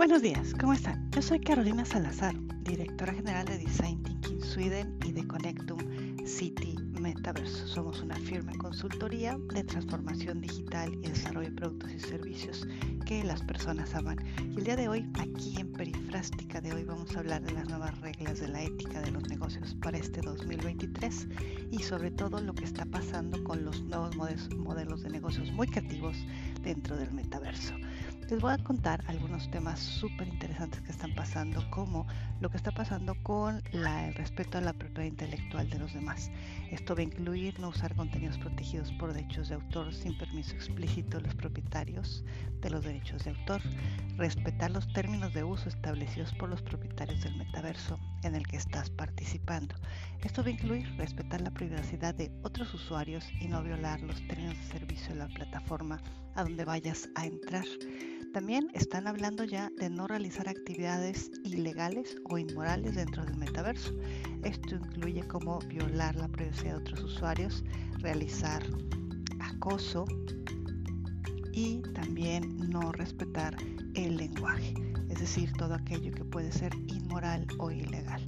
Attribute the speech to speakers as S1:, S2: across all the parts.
S1: Buenos días, ¿cómo están? Yo soy Carolina Salazar, directora general de Design Thinking Sweden y de Connectum City Metaverso. Somos una firma consultoría de transformación digital y desarrollo de productos y servicios que las personas aman. Y el día de hoy, aquí en Perifrástica de hoy, vamos a hablar de las nuevas reglas de la ética de los negocios para este 2023 y sobre todo lo que está pasando con los nuevos modelos de negocios muy creativos dentro del metaverso les voy a contar algunos temas súper interesantes que están pasando, como lo que está pasando con el respeto a la propiedad intelectual de los demás. Esto va a incluir no usar contenidos protegidos por derechos de autor sin permiso explícito de los propietarios de los derechos de autor, respetar los términos de uso establecidos por los propietarios del metaverso en el que estás participando. Esto va a incluir respetar la privacidad de otros usuarios y no violar los términos de servicio de la plataforma a donde vayas a entrar. También están hablando ya de no realizar actividades ilegales o inmorales dentro del metaverso. Esto incluye como violar la privacidad de otros usuarios, realizar acoso y también no respetar el lenguaje, es decir, todo aquello que puede ser inmoral o ilegal.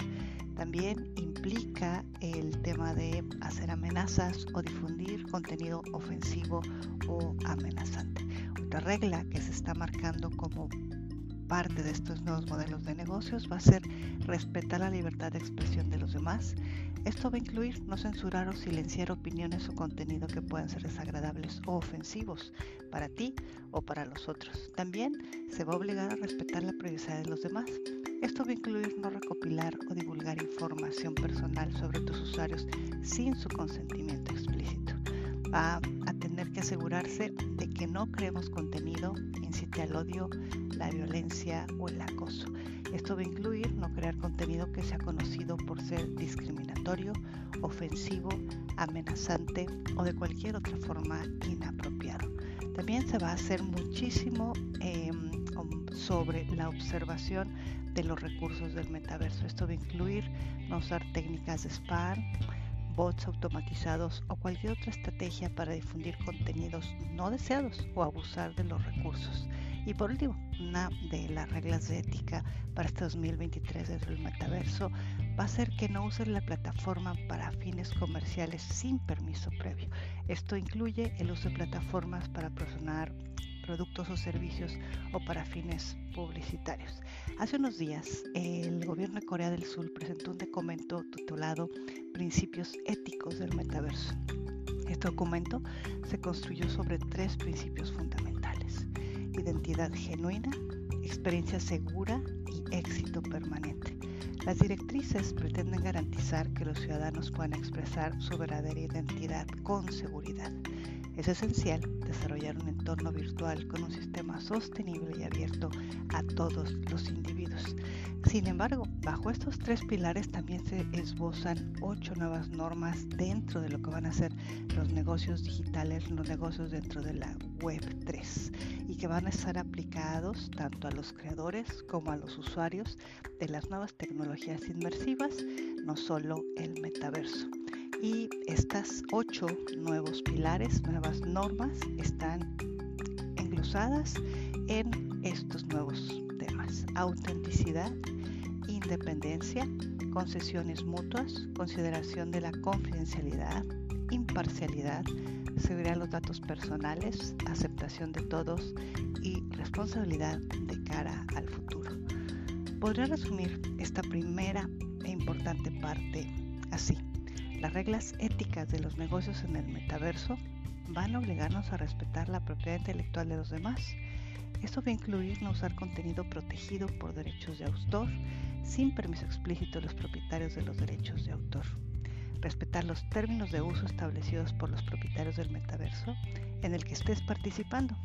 S1: También implica el de hacer amenazas o difundir contenido ofensivo o amenazante regla que se está marcando como parte de estos nuevos modelos de negocios va a ser respetar la libertad de expresión de los demás. Esto va a incluir no censurar o silenciar opiniones o contenido que puedan ser desagradables o ofensivos para ti o para los otros. También se va a obligar a respetar la privacidad de los demás. Esto va a incluir no recopilar o divulgar información personal sobre tus usuarios sin su consentimiento explícito. Va a tener que asegurarse de que no creemos contenido incite al odio, la violencia o el acoso. Esto va a incluir no crear contenido que sea conocido por ser discriminatorio, ofensivo, amenazante o de cualquier otra forma inapropiado. También se va a hacer muchísimo em, sobre la observación de los recursos del metaverso. Esto va a incluir no usar técnicas de spam, bots automatizados o cualquier otra estrategia para difundir contenidos no deseados o abusar de los recursos. Y por último, una de las reglas de ética para este 2023 dentro del metaverso va a ser que no usen la plataforma para fines comerciales sin permiso previo. Esto incluye el uso de plataformas para promocionar productos o servicios o para fines publicitarios. Hace unos días, el gobierno de Corea del Sur presentó un documento titulado Principios éticos del metaverso. Este documento se construyó sobre tres principios fundamentales. Identidad genuina, experiencia segura y éxito permanente. Las directrices pretenden garantizar que los ciudadanos puedan expresar su verdadera identidad con seguridad. Es esencial desarrollar un entorno virtual con un sistema sostenible y abierto a todos los individuos. Sin embargo, bajo estos tres pilares también se esbozan ocho nuevas normas dentro de lo que van a ser los negocios digitales, los negocios dentro de la Web 3 y que van a estar aplicados tanto a los creadores como a los usuarios de las nuevas tecnologías inmersivas, no solo el metaverso. Y estas ocho nuevos pilares, nuevas normas, están englosadas en estos nuevos temas. Autenticidad, independencia, concesiones mutuas, consideración de la confidencialidad, imparcialidad, seguridad de los datos personales, aceptación de todos y responsabilidad de cara al futuro. Podría resumir esta primera e importante parte así. Las reglas éticas de los negocios en el metaverso van a obligarnos a respetar la propiedad intelectual de los demás. Esto va a incluir no usar contenido protegido por derechos de autor sin permiso explícito de los propietarios de los derechos de autor. Respetar los términos de uso establecidos por los propietarios del metaverso en el que estés participando.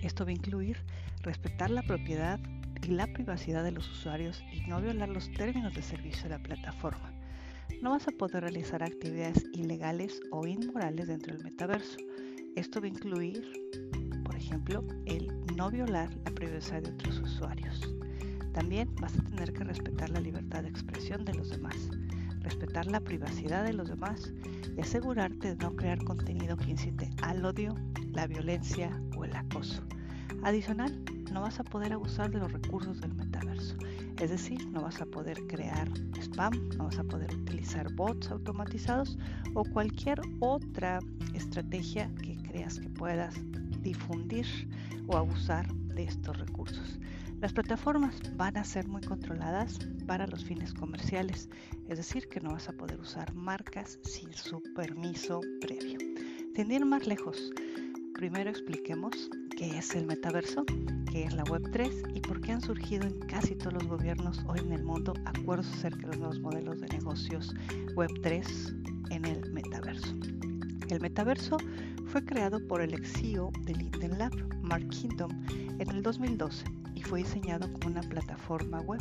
S1: Esto va a incluir respetar la propiedad y la privacidad de los usuarios y no violar los términos de servicio de la plataforma no vas a poder realizar actividades ilegales o inmorales dentro del metaverso. Esto va a incluir, por ejemplo, el no violar la privacidad de otros usuarios. También vas a tener que respetar la libertad de expresión de los demás, respetar la privacidad de los demás y asegurarte de no crear contenido que incite al odio, la violencia o el acoso. Adicional, no vas a poder abusar de los recursos del metaverso. Es decir, no vas a poder crear spam, no vas a poder utilizar bots automatizados o cualquier otra estrategia que creas que puedas difundir o abusar de estos recursos. Las plataformas van a ser muy controladas para los fines comerciales, es decir, que no vas a poder usar marcas sin su permiso previo. Sin más lejos, primero expliquemos qué es el metaverso, qué es la Web3 y por qué han surgido en casi todos los gobiernos hoy en el mundo acuerdos acerca de los nuevos modelos de negocios Web3 en el metaverso. El metaverso fue creado por el ex CEO de Linden Lab, Mark Kingdom, en el 2012 y fue diseñado como una plataforma web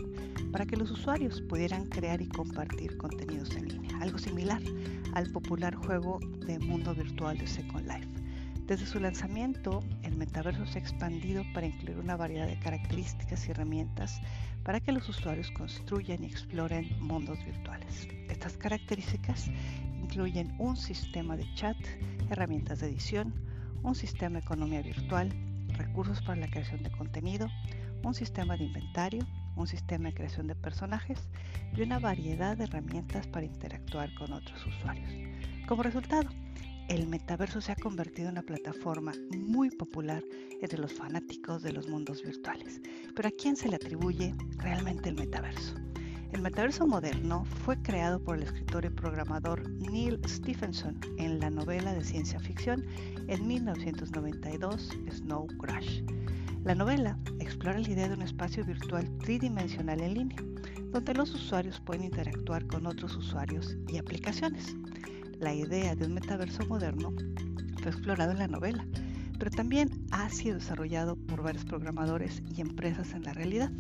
S1: para que los usuarios pudieran crear y compartir contenidos en línea, algo similar al popular juego de mundo virtual de Second Life. Desde su lanzamiento, el metaverso se ha expandido para incluir una variedad de características y herramientas para que los usuarios construyan y exploren mundos virtuales. Estas características incluyen un sistema de chat, herramientas de edición, un sistema de economía virtual, recursos para la creación de contenido, un sistema de inventario, un sistema de creación de personajes y una variedad de herramientas para interactuar con otros usuarios. Como resultado, el metaverso se ha convertido en una plataforma muy popular entre los fanáticos de los mundos virtuales. Pero ¿a quién se le atribuye realmente el metaverso? El metaverso moderno fue creado por el escritor y programador Neil Stephenson en la novela de ciencia ficción en 1992 Snow Crash. La novela explora la idea de un espacio virtual tridimensional en línea, donde los usuarios pueden interactuar con otros usuarios y aplicaciones. La idea de un metaverso moderno fue explorado en la novela, pero también ha sido desarrollado por varios programadores y empresas en la realidad.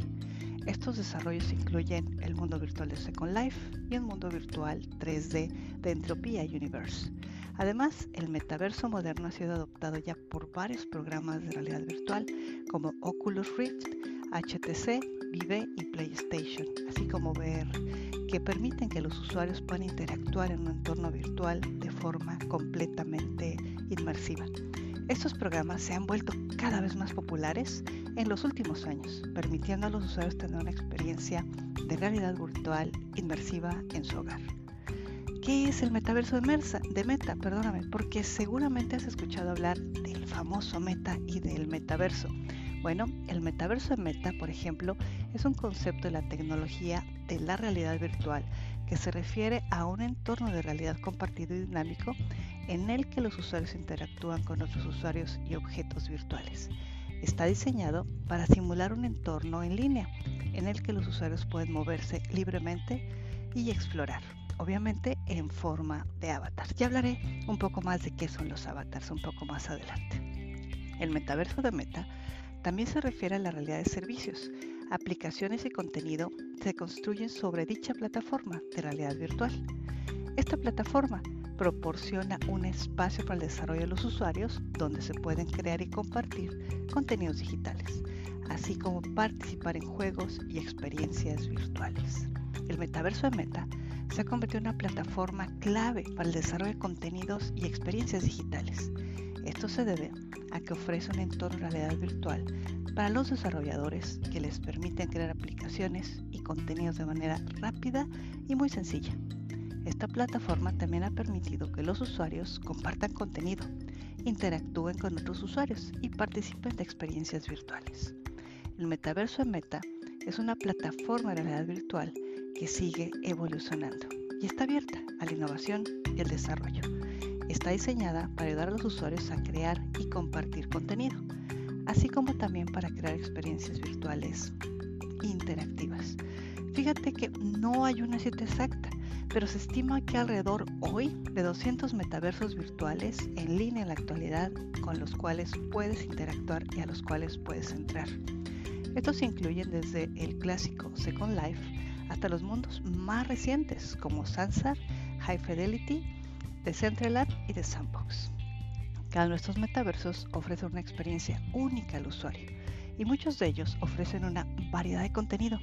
S1: Estos desarrollos incluyen el mundo virtual de Second Life y un mundo virtual 3D de Entropia Universe. Además, el metaverso moderno ha sido adoptado ya por varios programas de realidad virtual como Oculus Rift, HTC, Vive y PlayStation, así como VR, que permiten que los usuarios puedan interactuar en un entorno virtual de forma completamente inmersiva. Estos programas se han vuelto cada vez más populares en los últimos años, permitiendo a los usuarios tener una experiencia de realidad virtual inmersiva en su hogar. ¿Qué es el metaverso de, de Meta? Perdóname, porque seguramente has escuchado hablar del famoso Meta y del metaverso. Bueno, el metaverso de Meta, por ejemplo, es un concepto de la tecnología de la realidad virtual que se refiere a un entorno de realidad compartido y dinámico en el que los usuarios interactúan con otros usuarios y objetos virtuales. Está diseñado para simular un entorno en línea en el que los usuarios pueden moverse libremente y explorar, obviamente en forma de avatar. Ya hablaré un poco más de qué son los avatars un poco más adelante. El metaverso de Meta también se refiere a la realidad de servicios. Aplicaciones y contenido se construyen sobre dicha plataforma de realidad virtual. Esta plataforma proporciona un espacio para el desarrollo de los usuarios donde se pueden crear y compartir contenidos digitales, así como participar en juegos y experiencias virtuales. El metaverso de Meta se ha convertido en una plataforma clave para el desarrollo de contenidos y experiencias digitales. Esto se debe a que ofrece un entorno de realidad virtual para los desarrolladores que les permiten crear aplicaciones y contenidos de manera rápida y muy sencilla. Esta plataforma también ha permitido que los usuarios compartan contenido, interactúen con otros usuarios y participen de experiencias virtuales. El metaverso en Meta es una plataforma de realidad virtual que sigue evolucionando y está abierta a la innovación y el desarrollo. Está diseñada para ayudar a los usuarios a crear y compartir contenido, así como también para crear experiencias virtuales interactivas. Fíjate que no hay una cita exacta, pero se estima que alrededor hoy de 200 metaversos virtuales en línea en la actualidad con los cuales puedes interactuar y a los cuales puedes entrar. Estos incluyen desde el clásico Second Life hasta los mundos más recientes como Sansar, High Fidelity, Decentraland y The Sandbox. Cada uno de estos metaversos ofrece una experiencia única al usuario y muchos de ellos ofrecen una variedad de contenido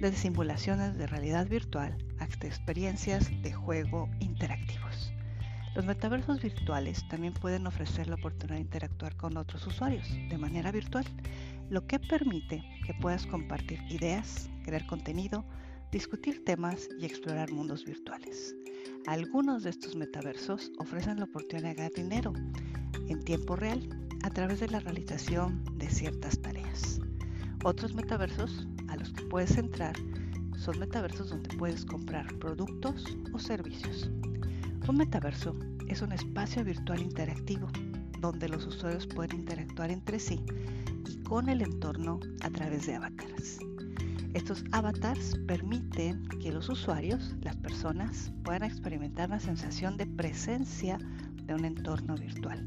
S1: desde simulaciones de realidad virtual hasta experiencias de juego interactivos. Los metaversos virtuales también pueden ofrecer la oportunidad de interactuar con otros usuarios de manera virtual, lo que permite que puedas compartir ideas, crear contenido, discutir temas y explorar mundos virtuales. Algunos de estos metaversos ofrecen la oportunidad de ganar dinero en tiempo real a través de la realización de ciertas tareas. Otros metaversos a los que puedes entrar son metaversos donde puedes comprar productos o servicios. Un metaverso es un espacio virtual interactivo donde los usuarios pueden interactuar entre sí y con el entorno a través de avatars. Estos avatars permiten que los usuarios, las personas, puedan experimentar la sensación de presencia de un entorno virtual,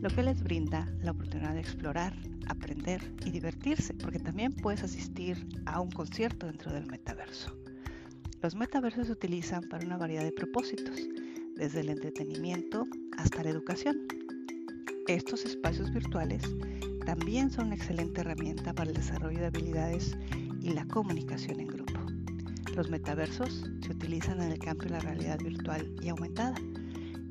S1: lo que les brinda la oportunidad de explorar, aprender y divertirse, porque también puedes asistir a un concierto dentro del metaverso. Los metaversos se utilizan para una variedad de propósitos, desde el entretenimiento hasta la educación. Estos espacios virtuales también son una excelente herramienta para el desarrollo de habilidades y la comunicación en grupo. Los metaversos se utilizan en el campo de la realidad virtual y aumentada.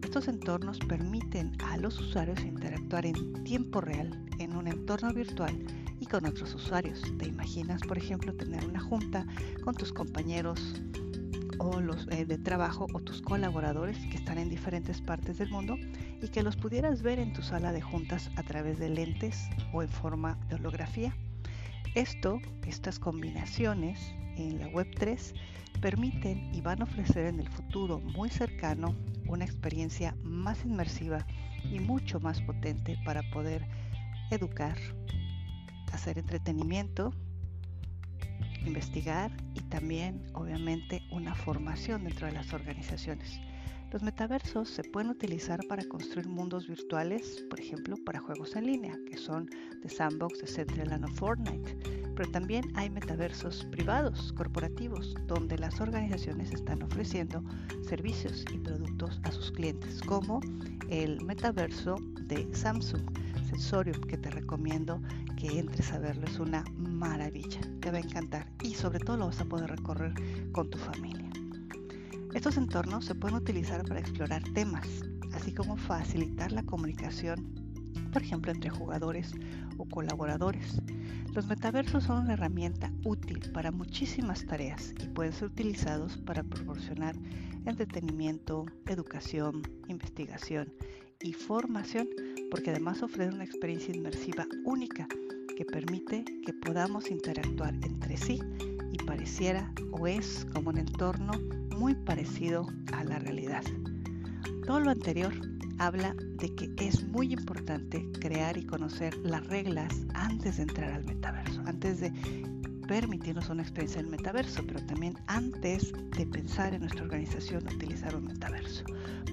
S1: Estos entornos permiten a los usuarios interactuar en tiempo real en un entorno virtual y con otros usuarios. ¿Te imaginas, por ejemplo, tener una junta con tus compañeros o los eh, de trabajo o tus colaboradores que están en diferentes partes del mundo y que los pudieras ver en tu sala de juntas a través de lentes o en forma de holografía. Esto, estas combinaciones en la Web3 permiten y van a ofrecer en el futuro muy cercano una experiencia más inmersiva y mucho más potente para poder educar, hacer entretenimiento investigar y también obviamente una formación dentro de las organizaciones. Los metaversos se pueden utilizar para construir mundos virtuales, por ejemplo, para juegos en línea, que son The Sandbox, Decentraland o Fortnite. Pero también hay metaversos privados, corporativos, donde las organizaciones están ofreciendo servicios y productos a sus clientes, como el metaverso de Samsung Sensorium, que te recomiendo que entres a verlo. Es una maravilla, te va a encantar y sobre todo lo vas a poder recorrer con tu familia. Estos entornos se pueden utilizar para explorar temas, así como facilitar la comunicación, por ejemplo, entre jugadores o colaboradores. Los metaversos son una herramienta útil para muchísimas tareas y pueden ser utilizados para proporcionar entretenimiento, educación, investigación y formación, porque además ofrece una experiencia inmersiva única que permite que podamos interactuar entre sí y pareciera o es como un entorno muy parecido a la realidad. Todo lo anterior habla de que es muy importante crear y conocer las reglas antes de entrar al metaverso, antes de permitirnos una experiencia en metaverso, pero también antes de pensar en nuestra organización utilizar un metaverso.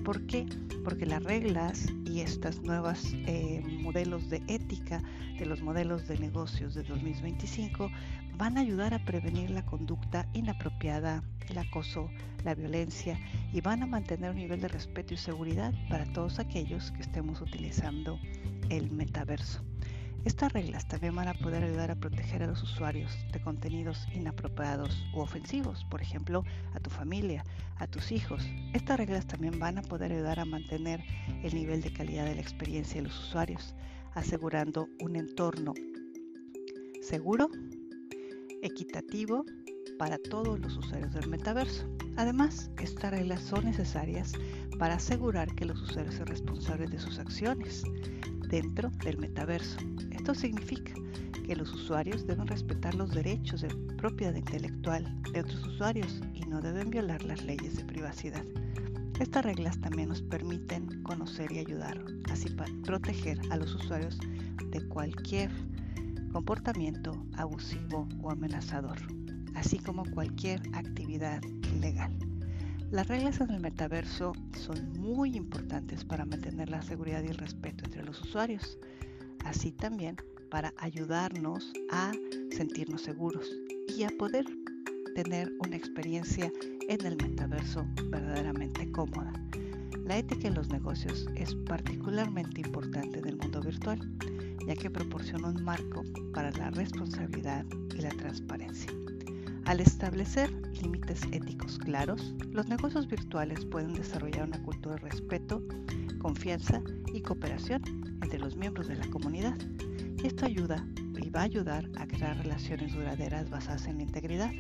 S1: ¿Por qué? Porque las reglas y estos nuevos eh, modelos de ética de los modelos de negocios de 2025 van a ayudar a prevenir la conducta inapropiada, el acoso, la violencia y van a mantener un nivel de respeto y seguridad para todos aquellos que estemos utilizando el metaverso. Estas reglas también van a poder ayudar a proteger a los usuarios de contenidos inapropiados u ofensivos, por ejemplo, a tu familia, a tus hijos. Estas reglas también van a poder ayudar a mantener el nivel de calidad de la experiencia de los usuarios, asegurando un entorno seguro, equitativo para todos los usuarios del metaverso. Además, estas reglas son necesarias para asegurar que los usuarios son responsables de sus acciones dentro del metaverso. Esto significa que los usuarios deben respetar los derechos de propiedad intelectual de otros usuarios y no deben violar las leyes de privacidad. Estas reglas también nos permiten conocer y ayudar, así para proteger a los usuarios de cualquier comportamiento abusivo o amenazador, así como cualquier actividad ilegal. Las reglas en el metaverso son muy importantes para mantener la seguridad y el respeto entre los usuarios, así también para ayudarnos a sentirnos seguros y a poder tener una experiencia en el metaverso verdaderamente cómoda. La ética en los negocios es particularmente importante en el mundo virtual, ya que proporciona un marco para la responsabilidad y la transparencia. Al establecer límites éticos claros, los negocios virtuales pueden desarrollar una cultura de respeto, confianza y cooperación entre los miembros de la comunidad. Esto ayuda y va a ayudar a crear relaciones duraderas basadas en la integridad,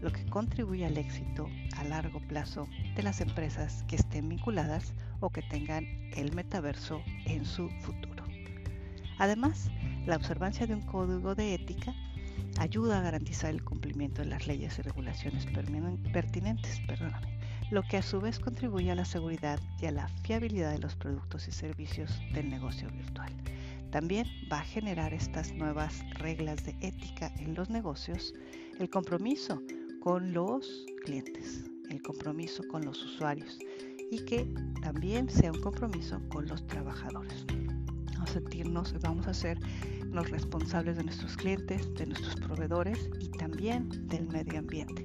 S1: lo que contribuye al éxito a largo plazo de las empresas que estén vinculadas o que tengan el metaverso en su futuro. Además, la observancia de un código de ética ayuda a garantizar el cumplimiento de las leyes y regulaciones pertinentes, lo que a su vez contribuye a la seguridad y a la fiabilidad de los productos y servicios del negocio virtual. También va a generar estas nuevas reglas de ética en los negocios el compromiso con los clientes, el compromiso con los usuarios y que también sea un compromiso con los trabajadores. Vamos a sentirnos, vamos a ser los responsables de nuestros clientes, de nuestros proveedores y también del medio ambiente.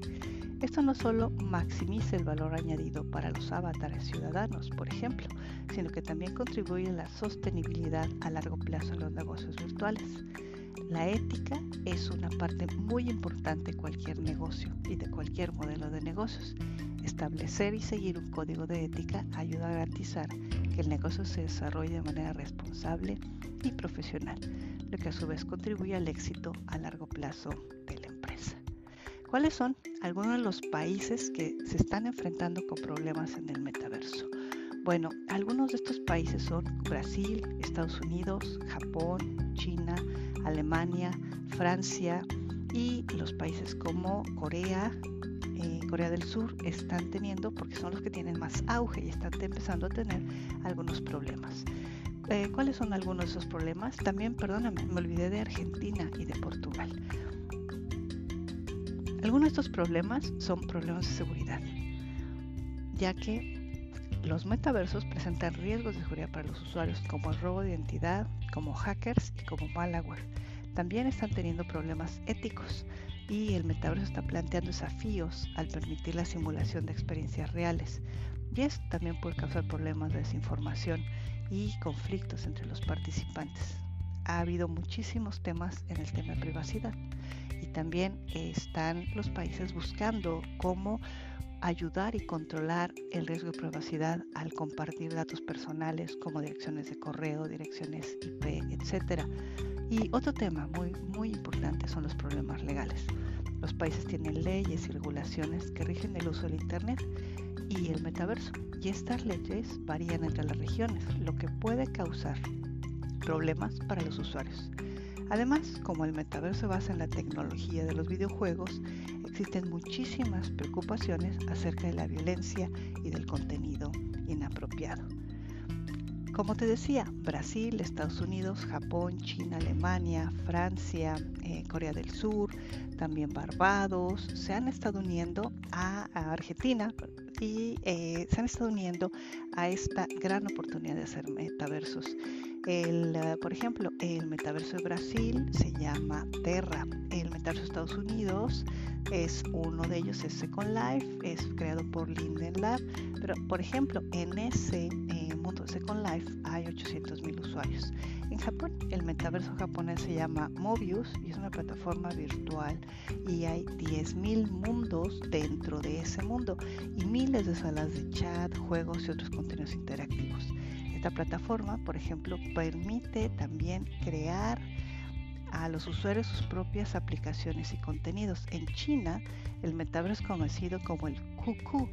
S1: Esto no solo maximiza el valor añadido para los avatares ciudadanos, por ejemplo, sino que también contribuye a la sostenibilidad a largo plazo en los negocios virtuales. La ética es una parte muy importante de cualquier negocio y de cualquier modelo de negocios. Establecer y seguir un código de ética ayuda a garantizar que el negocio se desarrolle de manera responsable y profesional, lo que a su vez contribuye al éxito a largo plazo de la empresa. ¿Cuáles son algunos de los países que se están enfrentando con problemas en el metaverso? Bueno, algunos de estos países son Brasil, Estados Unidos, Japón, China, Alemania, Francia y los países como Corea, eh, Corea del Sur están teniendo, porque son los que tienen más auge y están empezando a tener algunos problemas. Eh, ¿Cuáles son algunos de esos problemas? También, perdóname, me olvidé de Argentina y de Portugal. Algunos de estos problemas son problemas de seguridad, ya que los metaversos presentan riesgos de seguridad para los usuarios como el robo de identidad, como hackers y como malware. También están teniendo problemas éticos y el metaverso está planteando desafíos al permitir la simulación de experiencias reales. Y esto también puede causar problemas de desinformación y conflictos entre los participantes. Ha habido muchísimos temas en el tema de privacidad y también están los países buscando cómo ayudar y controlar el riesgo de privacidad al compartir datos personales como direcciones de correo, direcciones IP, etc. Y otro tema muy, muy importante son los problemas legales. Los países tienen leyes y regulaciones que rigen el uso del Internet y el metaverso, y estas leyes varían entre las regiones, lo que puede causar problemas para los usuarios. Además, como el metaverso se basa en la tecnología de los videojuegos, existen muchísimas preocupaciones acerca de la violencia y del contenido inapropiado. Como te decía, Brasil, Estados Unidos, Japón, China, Alemania, Francia, eh, Corea del Sur, también Barbados, se han estado uniendo a, Argentina y eh, se han estado uniendo a esta gran oportunidad de hacer metaversos. El, eh, por ejemplo, el metaverso de Brasil se llama Terra. El metaverso de Estados Unidos es uno de ellos, es Second Life, es creado por Linden Lab. Pero, por ejemplo, en ese eh, mundo de Second Life hay 800.000 usuarios. En Japón, el metaverso japonés se llama Mobius y es una plataforma virtual y hay 10.000 mundos dentro de ese mundo y miles de salas de chat, juegos y otros contenidos interactivos. Esta plataforma, por ejemplo, permite también crear a los usuarios sus propias aplicaciones y contenidos. En China, el metaverso es conocido como el QQ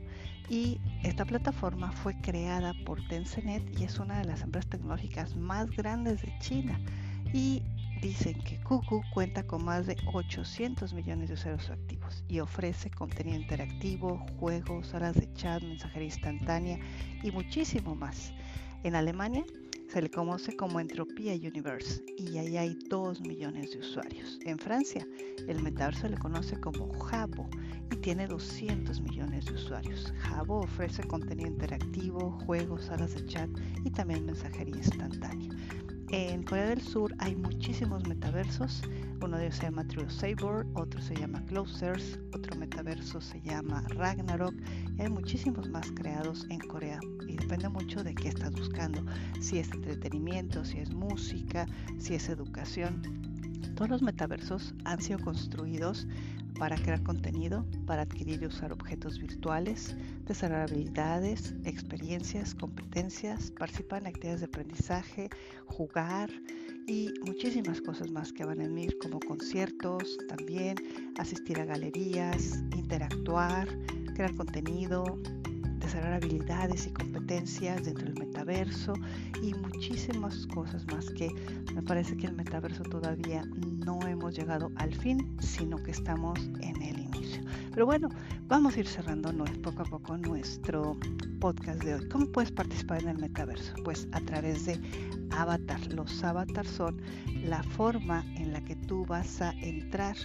S1: y esta plataforma fue creada por Tencent y es una de las empresas tecnológicas más grandes de China. Y dicen que QQ cuenta con más de 800 millones de usuarios activos y ofrece contenido interactivo, juegos, salas de chat, mensajería instantánea y muchísimo más. En Alemania se le conoce como Entropía Universe y ahí hay 2 millones de usuarios. En Francia, el metaverso se le conoce como Jabo y tiene 200 millones de usuarios. Jabo ofrece contenido interactivo, juegos, salas de chat y también mensajería instantánea. En Corea del Sur hay muchísimos metaversos. Uno de ellos se llama True Saber, otro se llama Closers, otro metaverso se llama Ragnarok y hay muchísimos más creados en Corea y depende mucho de qué estás buscando, si es entretenimiento, si es música, si es educación. Todos los metaversos han sido construidos para crear contenido, para adquirir y usar objetos virtuales, desarrollar habilidades, experiencias, competencias, participar en actividades de aprendizaje, jugar y muchísimas cosas más que van a venir como conciertos, también asistir a galerías, interactuar, crear contenido, desarrollar habilidades y competencias dentro del metaverso y muchísimas cosas más que me parece que el metaverso todavía no hemos llegado al fin, sino que estamos en el inicio. Pero bueno, vamos a ir cerrando poco a poco nuestro podcast de hoy. ¿Cómo puedes participar en el metaverso? Pues a través de avatar. Los avatars son la forma en la que tú vas a entrar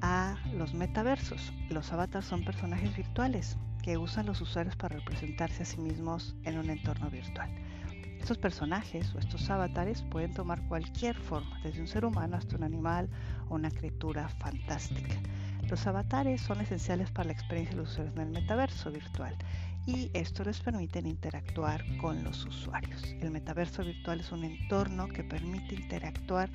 S1: a los metaversos. Los avatars son personajes virtuales que usan los usuarios para representarse a sí mismos en un entorno virtual. Estos personajes o estos avatares pueden tomar cualquier forma, desde un ser humano hasta un animal o una criatura fantástica. Los avatares son esenciales para la experiencia de los usuarios en el metaverso virtual y esto les permite interactuar con los usuarios. El metaverso virtual es un entorno que permite interactuar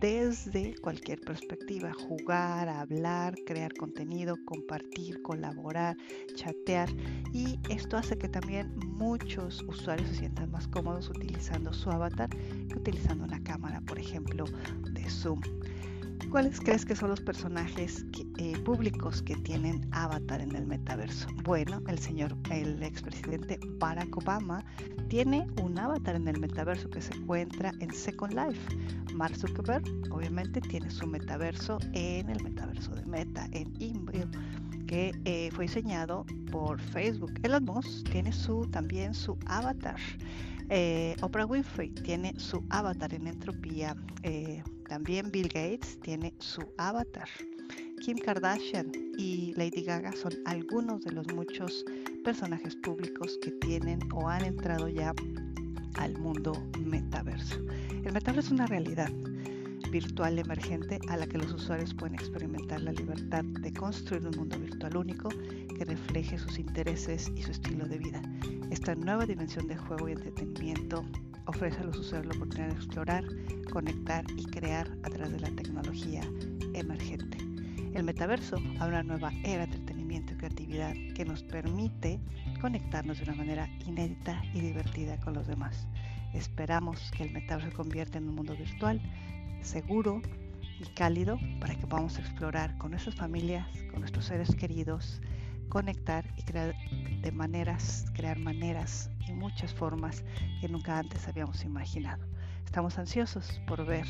S1: desde cualquier perspectiva, jugar, hablar, crear contenido, compartir, colaborar, chatear y esto hace que también muchos usuarios se sientan más cómodos utilizando su avatar que utilizando una cámara, por ejemplo, de Zoom. ¿Cuáles crees que son los personajes eh, públicos que tienen avatar en el metaverso? Bueno, el señor, el expresidente Barack Obama tiene un avatar en el metaverso que se encuentra en Second Life. Mark Zuckerberg, obviamente, tiene su metaverso en el metaverso de Meta, en Inbril que eh, fue diseñado por Facebook. Elon Musk tiene su, también su avatar. Eh, Oprah Winfrey tiene su avatar en Entropía. También Bill Gates tiene su avatar. Kim Kardashian y Lady Gaga son algunos de los muchos personajes públicos que tienen o han entrado ya al mundo metaverso. El metaverso es una realidad virtual emergente a la que los usuarios pueden experimentar la libertad de construir un mundo virtual único que refleje sus intereses y su estilo de vida. Esta nueva dimensión de juego y entretenimiento ofrece a los usuarios la oportunidad de explorar, conectar y crear a través de la tecnología emergente. El metaverso abre una nueva era de entretenimiento y creatividad que nos permite conectarnos de una manera inédita y divertida con los demás. Esperamos que el metaverso se convierta en un mundo virtual, seguro y cálido para que podamos explorar con nuestras familias, con nuestros seres queridos, conectar y crear de maneras, crear maneras y muchas formas que nunca antes habíamos imaginado. Estamos ansiosos por ver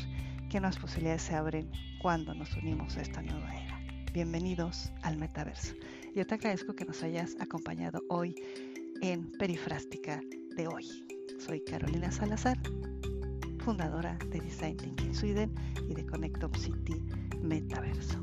S1: qué nuevas posibilidades se abren cuando nos unimos a esta nueva era. Bienvenidos al metaverso. Yo te agradezco que nos hayas acompañado hoy en Perifrástica de hoy. Soy Carolina Salazar, fundadora de Design Thinking Sweden y de Connectom City Metaverso.